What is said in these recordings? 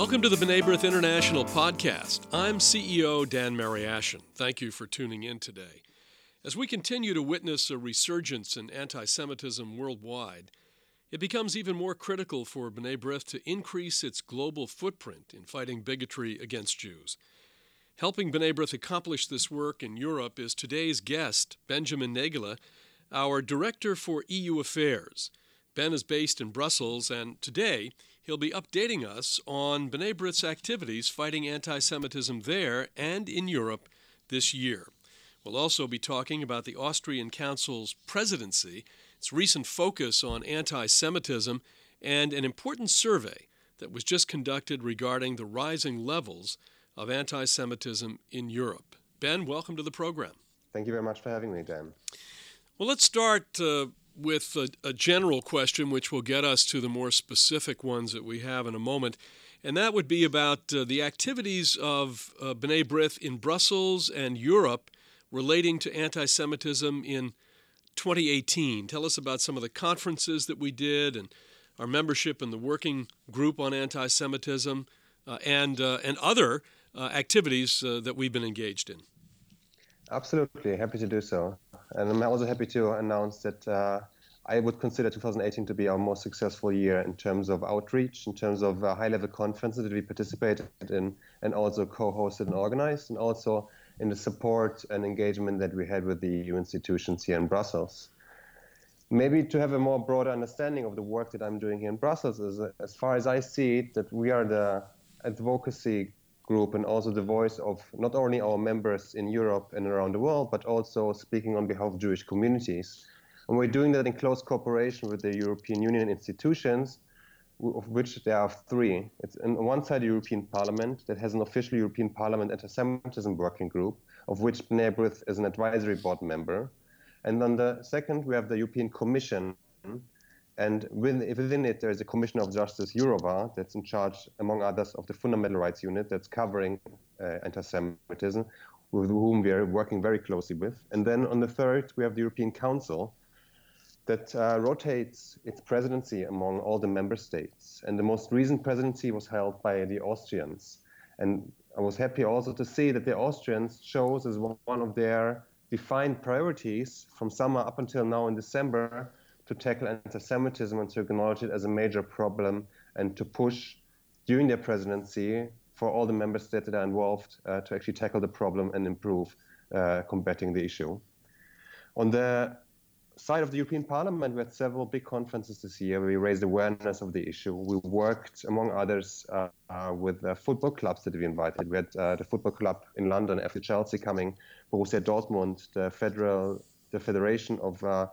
Welcome to the B'nai B'rith International podcast. I'm CEO Dan Mariaschin. Thank you for tuning in today. As we continue to witness a resurgence in anti Semitism worldwide, it becomes even more critical for B'nai B'rith to increase its global footprint in fighting bigotry against Jews. Helping B'nai B'rith accomplish this work in Europe is today's guest, Benjamin Naegele, our Director for EU Affairs. Ben is based in Brussels, and today he'll be updating us on B'nai B'rith's activities fighting anti Semitism there and in Europe this year. We'll also be talking about the Austrian Council's presidency its recent focus on anti Semitism, and an important survey that was just conducted regarding the rising levels of anti Semitism in Europe. Ben, welcome to the program. Thank you very much for having me, Dan. Well, let's start uh, with a, a, general question, which will get us to the more specific ones that we have in a moment. And that would be about uh, the activities of uh, B'nai B'rith in Brussels and Europe relating to anti Semitism in 2018. Tell us about some of the conferences that we did and our membership in the working group on anti Semitism uh, and, uh, and other uh, activities uh, that we've been engaged in. Absolutely, happy to do so. And I'm also happy to announce that uh, I would consider 2018 to be our most successful year in terms of outreach, in terms of uh, high level conferences that we participated in and also co hosted and organized, and also in the support and engagement that we had with the EU institutions here in Brussels. Maybe to have a more broader understanding of the work that I'm doing here in Brussels is, as far as I see it, that we are the advocacy group and also the voice of not only our members in Europe and around the world, but also speaking on behalf of Jewish communities. And we're doing that in close cooperation with the European Union institutions of which there are three. It's on one side the European Parliament that has an official European Parliament anti-Semitism working group, of which B'rith is an advisory board member. And on the second, we have the European Commission, and within it there is a Commissioner of Justice Jourova that's in charge, among others, of the Fundamental Rights Unit that's covering uh, anti-Semitism, with whom we are working very closely with. And then on the third, we have the European Council, that uh, rotates its presidency among all the member states. And the most recent presidency was held by the Austrians. And I was happy also to see that the Austrians chose as one of their defined priorities from summer up until now in December to tackle anti-Semitism and to acknowledge it as a major problem and to push during their presidency for all the member states that are involved uh, to actually tackle the problem and improve uh, combating the issue. On the side of the European Parliament, we had several big conferences this year we raised awareness of the issue. We worked, among others, uh, uh, with uh, football clubs that we invited. We had uh, the football club in London, FC Chelsea, coming, Borussia Dortmund, the federal, the Federation of uh,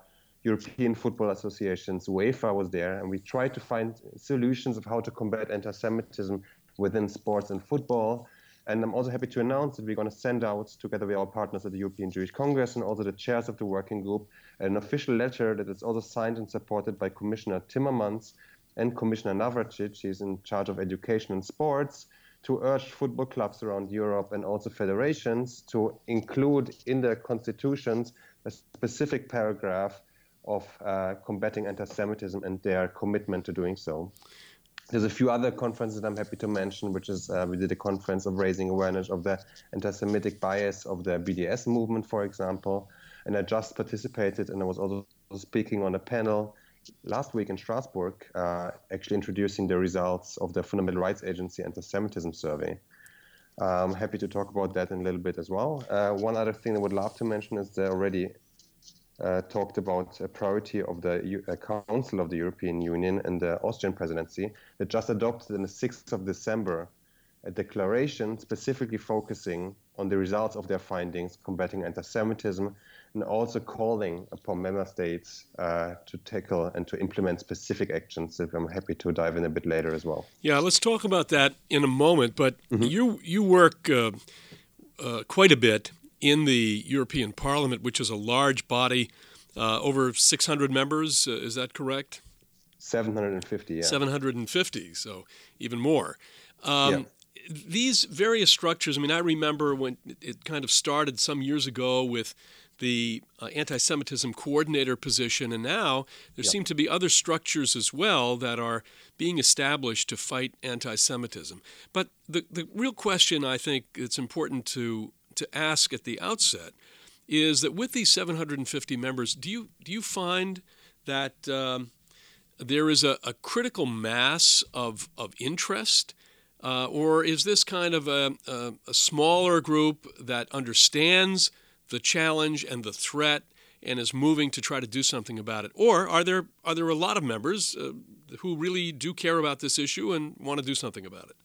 European Football Associations, UEFA was there, and we tried to find solutions of how to combat anti-Semitism within sports and football. And I'm also happy to announce that we're going to send out, together with our partners at the European Jewish Congress and also the chairs of the working group, an official letter that is also signed and supported by Commissioner Timmermans and Commissioner Navracsics, he's in charge of education and sports, to urge football clubs around Europe and also federations to include in their constitutions a specific paragraph of uh, combating anti Semitism and their commitment to doing so. There's a few other conferences that I'm happy to mention, which is uh, we did a conference of raising awareness of the anti-Semitic bias of the BDS movement, for example, and I just participated and I was also speaking on a panel last week in Strasbourg, uh, actually introducing the results of the Fundamental Rights Agency anti-Semitism survey. I'm happy to talk about that in a little bit as well. Uh, one other thing I would love to mention is the already uh, talked about a priority of the U- uh, Council of the European Union and the Austrian presidency that just adopted on the 6th of December a declaration specifically focusing on the results of their findings combating anti Semitism and also calling upon member states uh, to tackle and to implement specific actions that I'm happy to dive in a bit later as well. Yeah, let's talk about that in a moment. But mm-hmm. you, you work uh, uh, quite a bit in the European Parliament, which is a large body, uh, over 600 members. Uh, is that correct? 750, yeah. 750, so even more. Um, yeah. These various structures, I mean, I remember when it kind of started some years ago with the uh, anti Semitism coordinator position, and now there yep. seem to be other structures as well that are being established to fight anti Semitism. But the, the real question I think it's important to, to ask at the outset is that with these 750 members, do you, do you find that um, there is a, a, critical mass of, of interest? Uh, or is this kind of a, a, a smaller group that understands the challenge and the threat and is moving to try to do something about it? Or are there are there a lot of members uh, who really do care about this issue and want to do something about it?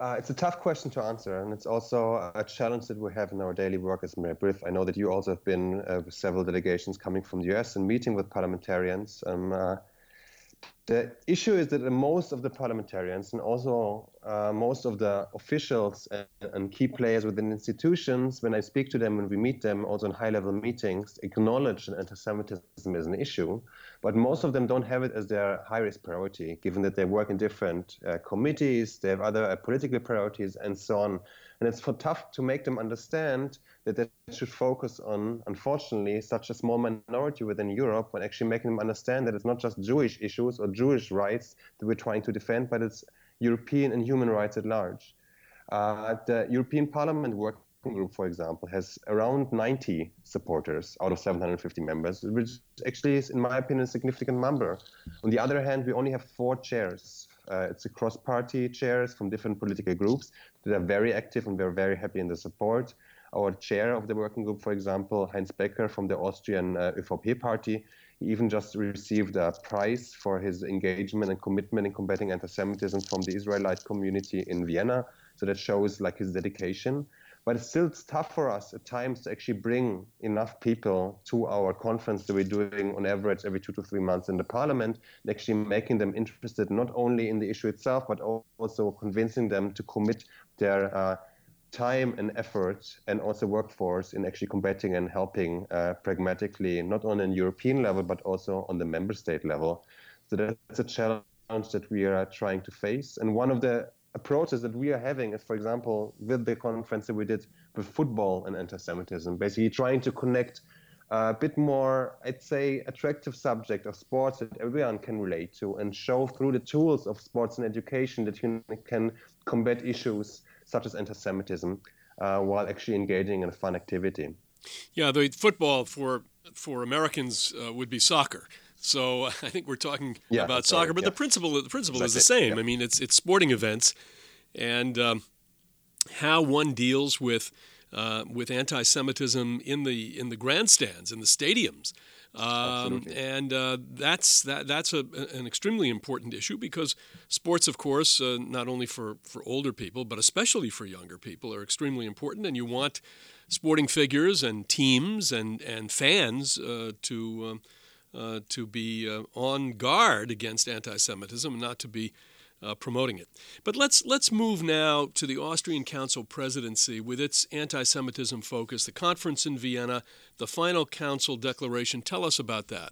Uh, it's a tough question to answer, and it's also a challenge that we have in our daily work as B'nai B'rith. I know that you also have been uh, with several delegations coming from the US and meeting with parliamentarians. Um, uh, the issue is that most of the parliamentarians and also uh, most of the officials and, and, key players within institutions, when I speak to them and we meet them also in high level meetings, acknowledge that anti Semitism is an issue. But most of them don't have it as their highest priority, given that they work in different uh, committees, they have other uh, political priorities, and so on. And it's for tough to make them understand that they should focus on, unfortunately, such a small minority within Europe, and actually making them understand that it's not just Jewish issues or Jewish rights that we're trying to defend, but it's European and human rights at large. Uh, the European Parliament Working Group, for example, has around 90 supporters out of 750 members, which actually is, in my opinion, a significant number. On the other hand, we only have four chairs. Uh, it's a cross-party chairs from different political groups that are very active and we're very happy in the support. Our chair of the working group, for example, Heinz Becker from the Austrian uh, ÖVP party, he even just received a prize for his engagement and commitment in combating anti-Semitism from the Israelite community in Vienna. So that shows like his dedication. But it's still tough for us at times to actually bring enough people to our conference that we're doing on average every two to three months in the parliament, and actually making them interested not only in the issue itself, but also convincing them to commit their uh, time and effort and also workforce in actually combating and helping uh, pragmatically, not only on a European level, but also on the member state level. So that's a challenge that we are trying to face. And one of the approaches that we are having is, for example, with the conference that we did with football and anti-Semitism, basically trying to connect a bit more, I'd say, attractive subject of sports that everyone can relate to and show through the tools of sports and education that you can combat issues such as anti-Semitism, uh, while actually engaging in a fun activity. Yeah, the football for for Americans uh, would be soccer. So I think we're talking yeah, about soccer, right, but yeah. the principle the principle That's is the same. yeah. I mean, it's it's sporting events, and um, how one deals with uh, with anti-Semitism in the in the grandstands in the stadiums. Um, and uh, that's that, that's a, an extremely important issue because sports, of course, uh, not only for, for older people but especially for younger people, are extremely important. And you want sporting figures and teams and and fans uh, to um, uh, to be uh, on guard against anti-Semitism and not to be uh, promoting it. But let's let's move now to the Austrian Council presidency with its anti-Semitism focus, the conference in Vienna, the final council declaration. Tell us about that.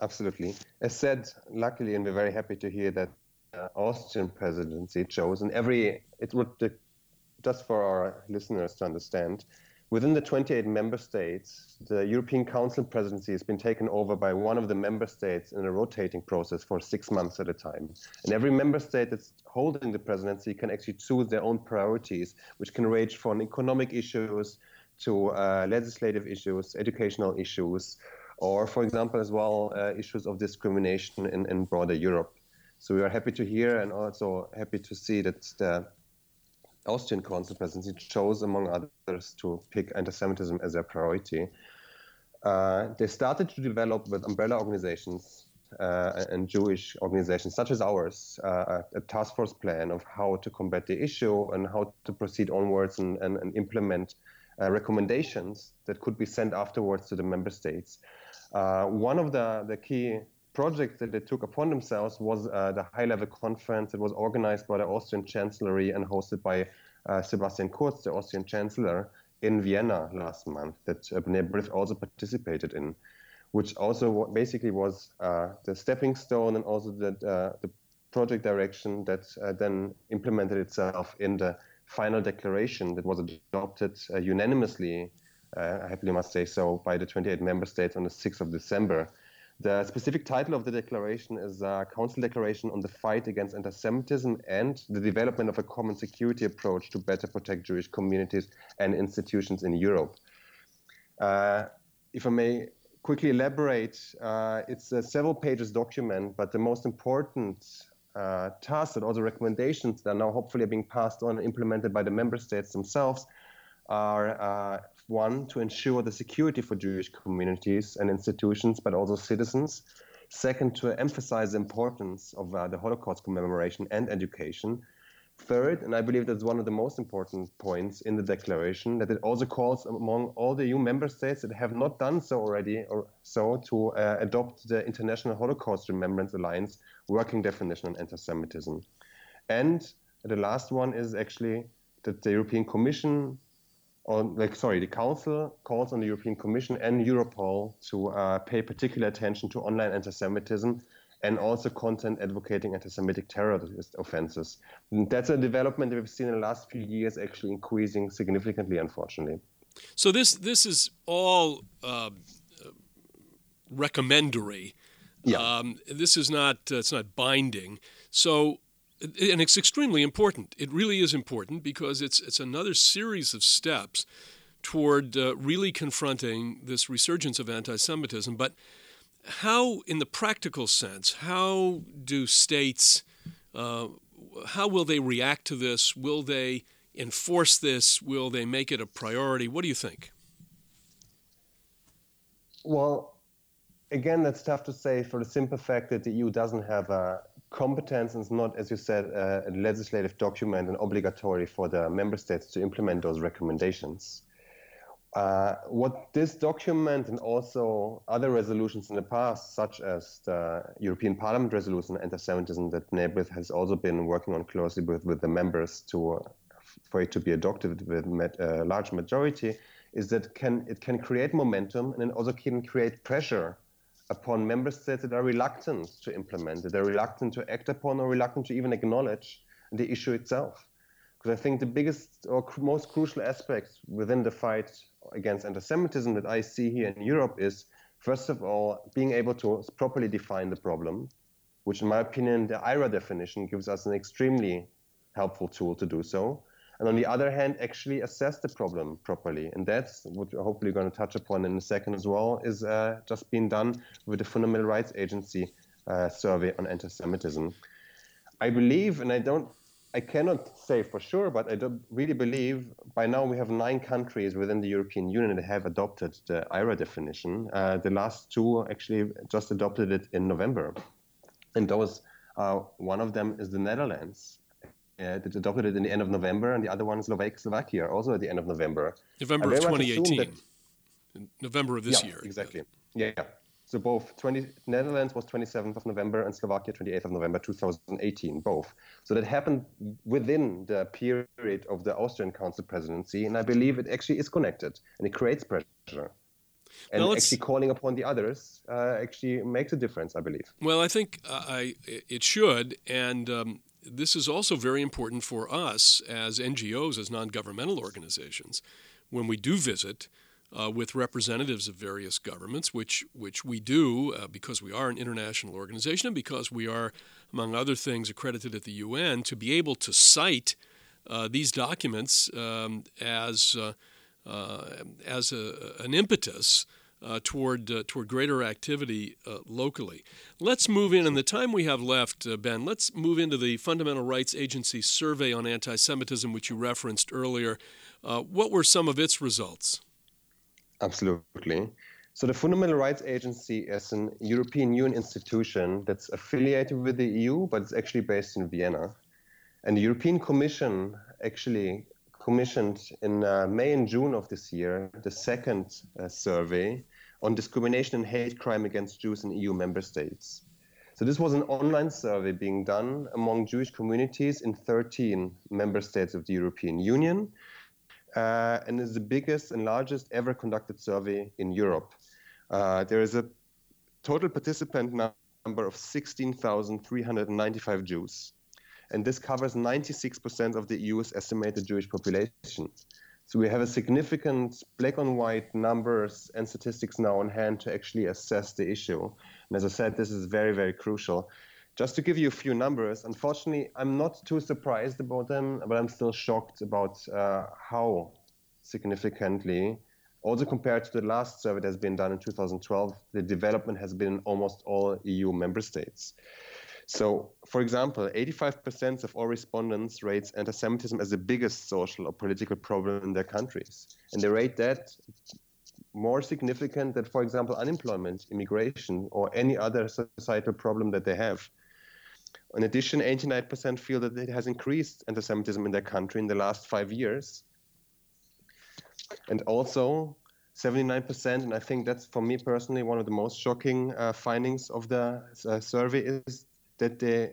Absolutely. As said, luckily, and we're very happy to hear that uh, Austrian presidency chose, and every it would just for our listeners to understand, Within the 28 member states, the European Council presidency has been taken over by one of the member states in a rotating process for six months at a time. And every member state that's holding the presidency can actually choose their own priorities, which can range from economic issues to uh, legislative issues, educational issues, or, for example, as well, uh, issues of discrimination in, in broader Europe. So we are happy to hear and also happy to see that the Austrian Council presidency chose, among others, to pick anti-Semitism as their priority. Uh, they started to develop with umbrella organizations uh, and Jewish organizations such as ours uh, a task force plan of how to combat the issue and how to proceed onwards and, and, and implement uh, recommendations that could be sent afterwards to the member states. Uh, one of the, the key project that they took upon themselves was uh, the high level conference that was organized by the Austrian Chancellery and hosted by uh, Sebastian Kurz, the Austrian Chancellor, in Vienna last month, that uh, also participated in, which also basically was uh, the stepping stone and also the, uh, the project direction that uh, then implemented itself in the final declaration that was adopted uh, unanimously, I happily must say so, by the 28 member states on the 6th of December. The specific title of the declaration is a Council Declaration on the Fight Against Anti Semitism and the Development of a Common Security Approach to Better Protect Jewish Communities and Institutions in Europe. Uh, if I may quickly elaborate, uh, it's a several pages document, but the most important uh, tasks and all the recommendations that are now hopefully being passed on and implemented by the member states themselves are uh, one, to ensure the security for Jewish communities and institutions, but also citizens. Second, to emphasize the importance of uh, the Holocaust commemoration and education. Third, and I believe that's one of the most important points in the declaration, that it also calls among all the EU member states that have not done so already or so to uh, adopt the International Holocaust Remembrance Alliance working definition on anti-Semitism. And the last one is actually that the European Commission on, like, sorry, the Council calls on the European Commission and Europol to uh, pay particular attention to online anti-Semitism and also content advocating anti-Semitic terrorist offenses. And that's a development that we've seen in the last few years, actually increasing significantly, unfortunately. So this this is all uh, recommendatory. Yeah. Um, this is not uh, it's not binding. So and it's extremely important. It really is important because it's it's another series of steps toward uh, really confronting this resurgence of anti-Semitism. But how, in the practical sense, how do states, uh, how will they react to this? Will they enforce this? Will they make it a priority? What do you think? Well, again, that's tough to say for the simple fact that the EU doesn't have a competence it's not, as you said, a legislative document and obligatory for the member states to implement those recommendations. Uh, what this document and also other resolutions in the past, such as the European Parliament resolution on anti-Semitism that B'nai B'rith has also been working on closely with, with the members to for it to be adopted with a uh, large majority, is that can it can create momentum and it also can create pressure upon member states that are reluctant to implement it, they're reluctant to act upon or reluctant to even acknowledge the issue itself. Because I think the biggest or most crucial aspect within the fight against anti-Semitism that I see here in Europe is, first of all, being able to properly define the problem, which in my opinion, the IHRA definition gives us an extremely helpful tool to do so and on the other hand, actually assess the problem properly. And that's what we're hopefully going to touch upon in a second as well, is uh, just being done with the Fundamental Rights Agency uh, survey on anti-Semitism. I believe, and I don't, I cannot say for sure, but I don't really believe by now we have nine countries within the European Union that have adopted the IHRA definition. Uh, the last two actually just adopted it in November. And those, uh, one of them is the Netherlands uh, that adopted it in the end of November, and the other one, Slovak, Slovakia, also at the end of November. November of 2018. That, November of this yeah, year. Exactly. Yeah. So both 20, Netherlands was 27th of November and Slovakia 28th of November 2018, both. So that happened within the period of the Austrian Council presidency, and I believe it actually is connected and it creates pressure. And well, actually calling upon the others uh, actually makes a difference, I believe. Well, I think uh, I, it should, and um, this is also very important for us as NGOs, as non governmental organizations, when we do visit. Uh, with representatives of various governments, which which we do uh, because we are an international organization and because we are, among other things, accredited at the UN, to be able to cite uh, these documents um, as uh, uh, as a, an impetus uh, toward uh, toward greater activity uh, locally. Let's move in, in the time we have left, uh, Ben. Let's move into the Fundamental Rights Agency survey on anti-Semitism, which you referenced earlier. Uh, what were some of its results? Absolutely. So the Fundamental Rights Agency is an European Union institution that's affiliated with the EU, but it's actually based in Vienna. And the European Commission actually commissioned in uh, May and June of this year the second uh, survey on discrimination and hate crime against Jews in EU member states. So this was an online survey being done among Jewish communities in 13 member states of the European Union, uh, and is the biggest and largest ever conducted survey in Europe. Uh, there is a total participant number of 16,395 Jews. And this covers 96% of the EU's estimated Jewish population. So we have a significant black and white numbers and statistics now on hand to actually assess the issue. And as I said, this is very, very crucial. Just to give you a few numbers, unfortunately, I'm not too surprised about them, but I'm still shocked about uh, how significantly, also compared to the last survey that has been done in 2012, the development has been in almost all EU member states. So, for example, 85% of all respondents rate anti-Semitism as the biggest social or political problem in their countries, and they rate that more significant than, for example, unemployment, immigration, or any other societal problem that they have. In addition, 89% feel that it has increased anti-Semitism in their country in the last five years, and also 79%, and I think that's for me personally one of the most shocking uh, findings of the uh, survey is that the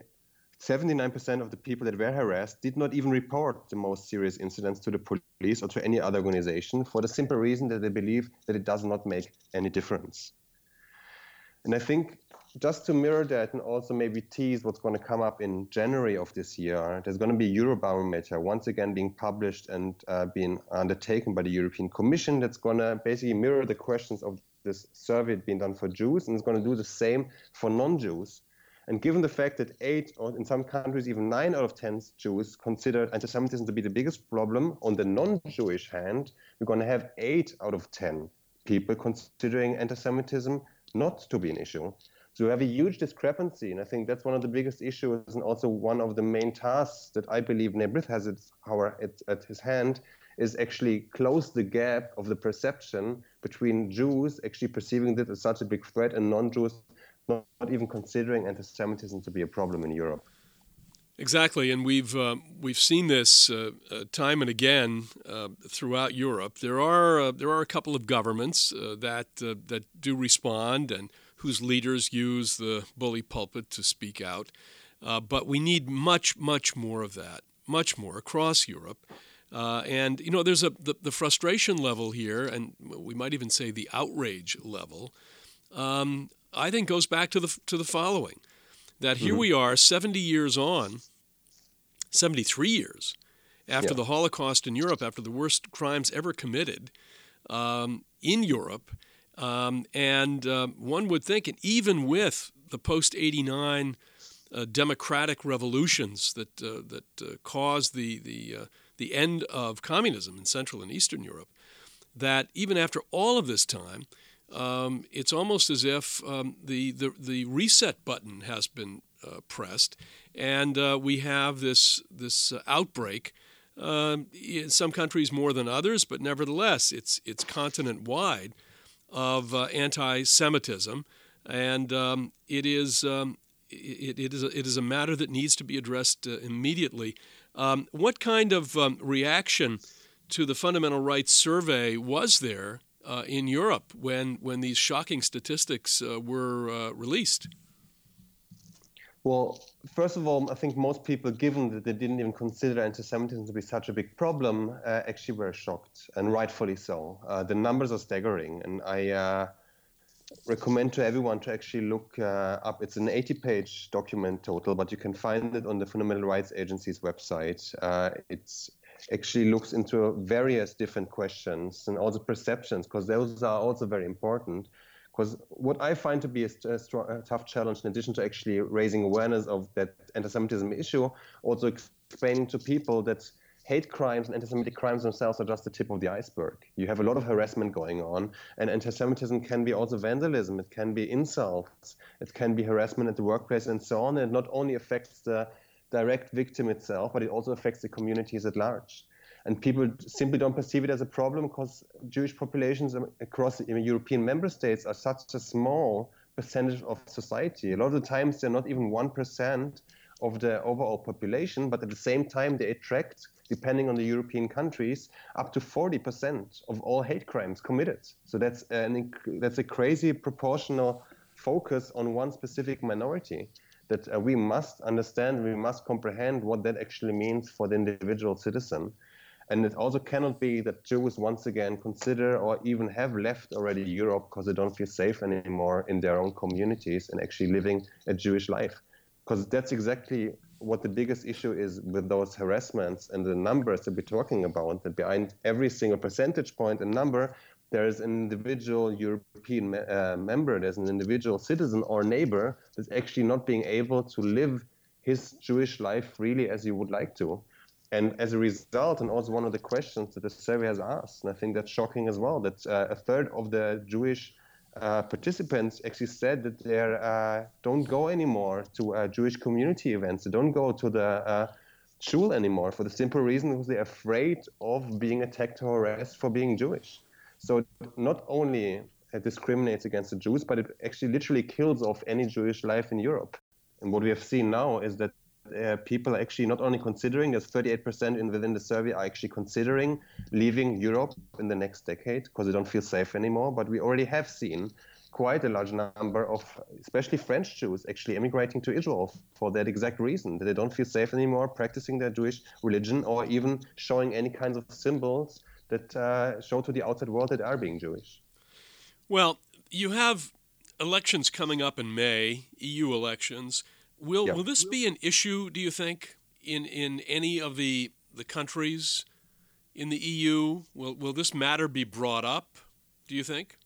79% of the people that were harassed did not even report the most serious incidents to the police or to any other organization for the simple reason that they believe that it does not make any difference. And I think just to mirror that and also maybe tease what's going to come up in January of this year, there's going to be Eurobarometer once again being published and uh, being undertaken by the European Commission that's going to basically mirror the questions of this survey being done for Jews and it's going to do the same for non-Jews and given the fact that eight, or in some countries even nine out of ten Jews consider anti-Semitism to be the biggest problem, on the non-Jewish hand, we're going to have eight out of ten people considering anti-Semitism not to be an issue. So we have a huge discrepancy, and I think that's one of the biggest issues, and also one of the main tasks that I believe B'nai B'rith has at, at, at his hand, is actually close the gap of the perception between Jews actually perceiving this as such a big threat and non-Jews not, even considering anti-Semitism to be a problem in Europe. Exactly, and we've uh, we've seen this uh, uh, time and again uh, throughout Europe. There are uh, there are a couple of governments uh, that that do respond and whose leaders use the bully pulpit to speak out, but we need much much more of that, much more across Europe. and you know, there's a the, the, frustration level here, and we might even say the outrage level. Um, I think goes back to the to the following: that here mm-hmm. we are, 70 years on, 73 years after yeah. the Holocaust in Europe, after the worst crimes ever committed um, in Europe, um, and uh, one would think, and even with the post 89 uh, democratic revolutions that uh, that uh, caused the the uh, the end of communism in Central and Eastern Europe, that even after all of this time, um, it's almost as if um, the, the, the reset button has been uh, pressed, and uh, we have this this uh, outbreak. Um, in some countries more than others, but nevertheless, it's it's continent wide of uh, anti-Semitism, and um, it is um, it, it is a, it is a matter that needs to be addressed uh, immediately. Um, what kind of reaction to the Fundamental Rights Survey was there uh, in Europe when when these shocking statistics uh, were uh, released? Well, first of all, I think most people, given that they didn't even consider anti-Semitism to be such a big problem, uh, actually were shocked, and rightfully so. Uh, the numbers are staggering, and I uh, recommend to everyone to actually look up. It's an 80-page document total, but you can find it on the Fundamental Rights Agency's website. it's actually looks into various different questions and also perceptions, because those are also very important. Because what I find to be a, a, strong, a, tough challenge, in addition to actually raising awareness of that anti-Semitism issue, also explaining to people that hate crimes and anti-Semitic crimes themselves are just the tip of the iceberg. You have a lot of harassment going on, and anti-Semitism can be also vandalism. It can be insults. It can be harassment at the workplace, and so on. And it not only affects the direct victim itself, but it also affects the communities at large. And people simply don't perceive it as a problem because Jewish populations across European member states are such a small percentage of society. A lot of the times they're not even 1% of the overall population, but at the same time they attract, depending on the European countries, up to 40% of all hate crimes committed. So that's an, that's a crazy proportional focus on one specific minority that uh, we must understand, we must comprehend what that actually means for the individual citizen. And it also cannot be that Jews once again consider or even have left already Europe because they don't feel safe anymore in their own communities and actually living a Jewish life. Because that's exactly what the biggest issue is with those harassments and the numbers that we're talking about, that behind every single percentage point and number, there is an individual European uh, member, there's an individual citizen or neighbor that's actually not being able to live his Jewish life freely as he would like to. And as a result, and also one of the questions that the survey has asked, and I think that's shocking as well, that uh, a third of the Jewish uh, participants actually said that they uh, don't go anymore to uh, Jewish community events. They don't go to the uh, shul anymore for the simple reason because they're afraid of being attacked or harassed for being Jewish. So not only it discriminates against the Jews, but it actually literally kills off any Jewish life in Europe. And what we have seen now is that uh, people are actually not only considering, there's 38% in, within the survey are actually considering leaving Europe in the next decade because they don't feel safe anymore. But we already have seen quite a large number of, especially French Jews, actually emigrating to Israel for that exact reason that they don't feel safe anymore practicing their Jewish religion or even showing any kinds of symbols that uh, show to the outside world that are being Jewish. Well, you have elections coming up in May, EU elections. Will will this be an issue? Do you think in in any of the the countries in the EU? Will will this matter be brought up? Do you think?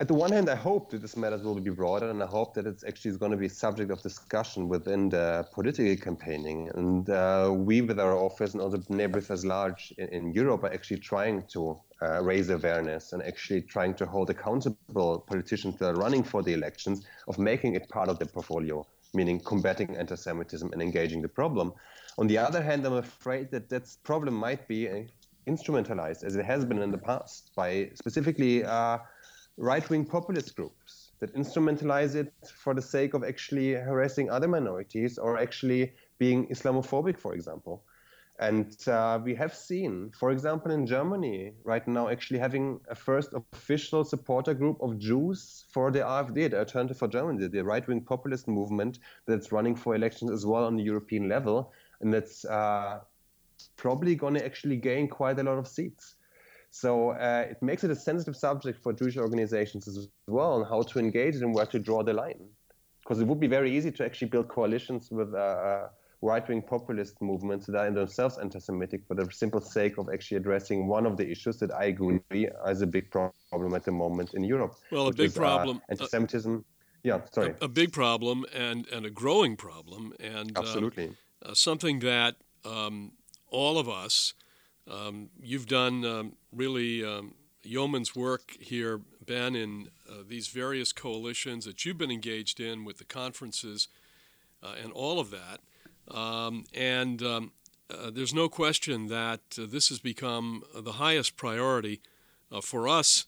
At the one hand, I hope that this matters will be broader, and I hope that it's actually going to be subject of discussion within the political campaigning. And uh, we, with our office and other neighbors as large in, in Europe, are actually trying to uh, raise awareness and actually trying to hold accountable politicians that are running for the elections of making it part of their portfolio, meaning combating anti-Semitism and engaging the problem. On the other hand, I'm afraid that that problem might be uh, instrumentalized, as it has been in the past, by specifically uh, right-wing populist groups that instrumentalize it for the sake of actually harassing other minorities or actually being Islamophobic, for example. And uh, we have seen, for example, in Germany right now, actually having a first official supporter group of Jews for the AfD, the Alternative for Germany, the right wing populist movement that's running for elections as well on the European level. And that's uh, probably going to actually gain quite a lot of seats. So uh, it makes it a sensitive subject for Jewish organizations as well on how to engage and where to draw the line. Because it would be very easy to actually build coalitions with uh, uh right-wing populist movements that are in themselves anti-Semitic for the simple sake of actually addressing one of the issues that I agree is a big problem at the moment in Europe. Well, a big is, uh, problem. Uh, anti-Semitism. yeah, sorry. A, a, big problem and, and a growing problem. and um, Absolutely. Uh, something that um, all of us – um, you've done um, really um, yeoman's work here, Ben, in uh, these various coalitions that you've been engaged in with the conferences uh, and all of that. Um, and um, uh, there's no question that uh, this has become the highest priority uh, for us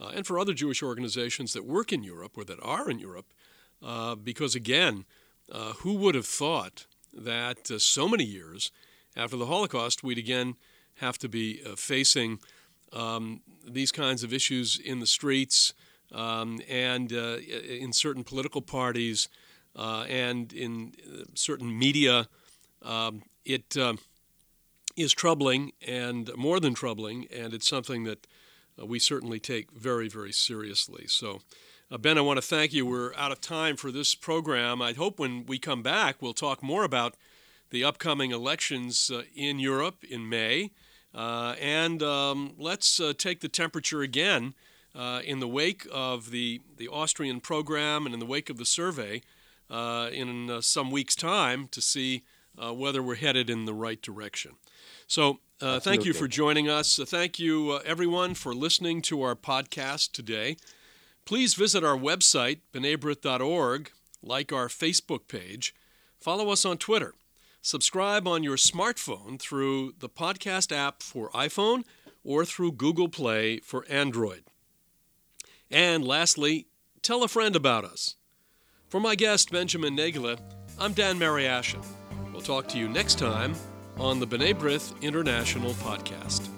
uh, and for other Jewish organizations that work in Europe or that are in Europe. because again, who would have thought that so many years after the Holocaust, we'd again have to be uh, facing um, these kinds of issues in the streets um, and uh, in certain political parties uh, and in uh, certain media. Um, it uh, is troubling and more than troubling, and it's something that uh, we certainly take very, very seriously. So, Ben, I want to thank you. We're out of time for this program. I hope when we come back, we'll talk more about the upcoming elections uh, in Europe in May. Uh, and um, let's uh, take the temperature again uh, in the wake of the, the Austrian program and in the wake of the survey uh, in uh, some weeks' time to see uh, whether we're headed in the right direction. So, thank you for joining us. thank you, everyone, for listening to our podcast today. Please visit our website, b'nai like our Facebook page, follow us on Twitter Subscribe on your smartphone through the podcast app for iPhone or through Google Play for Android. And lastly, tell a friend about us. For my guest, Benjamin Naegele, I'm Dan Mariaschin. We'll talk to you next time on the B'nai B'rith International Podcast.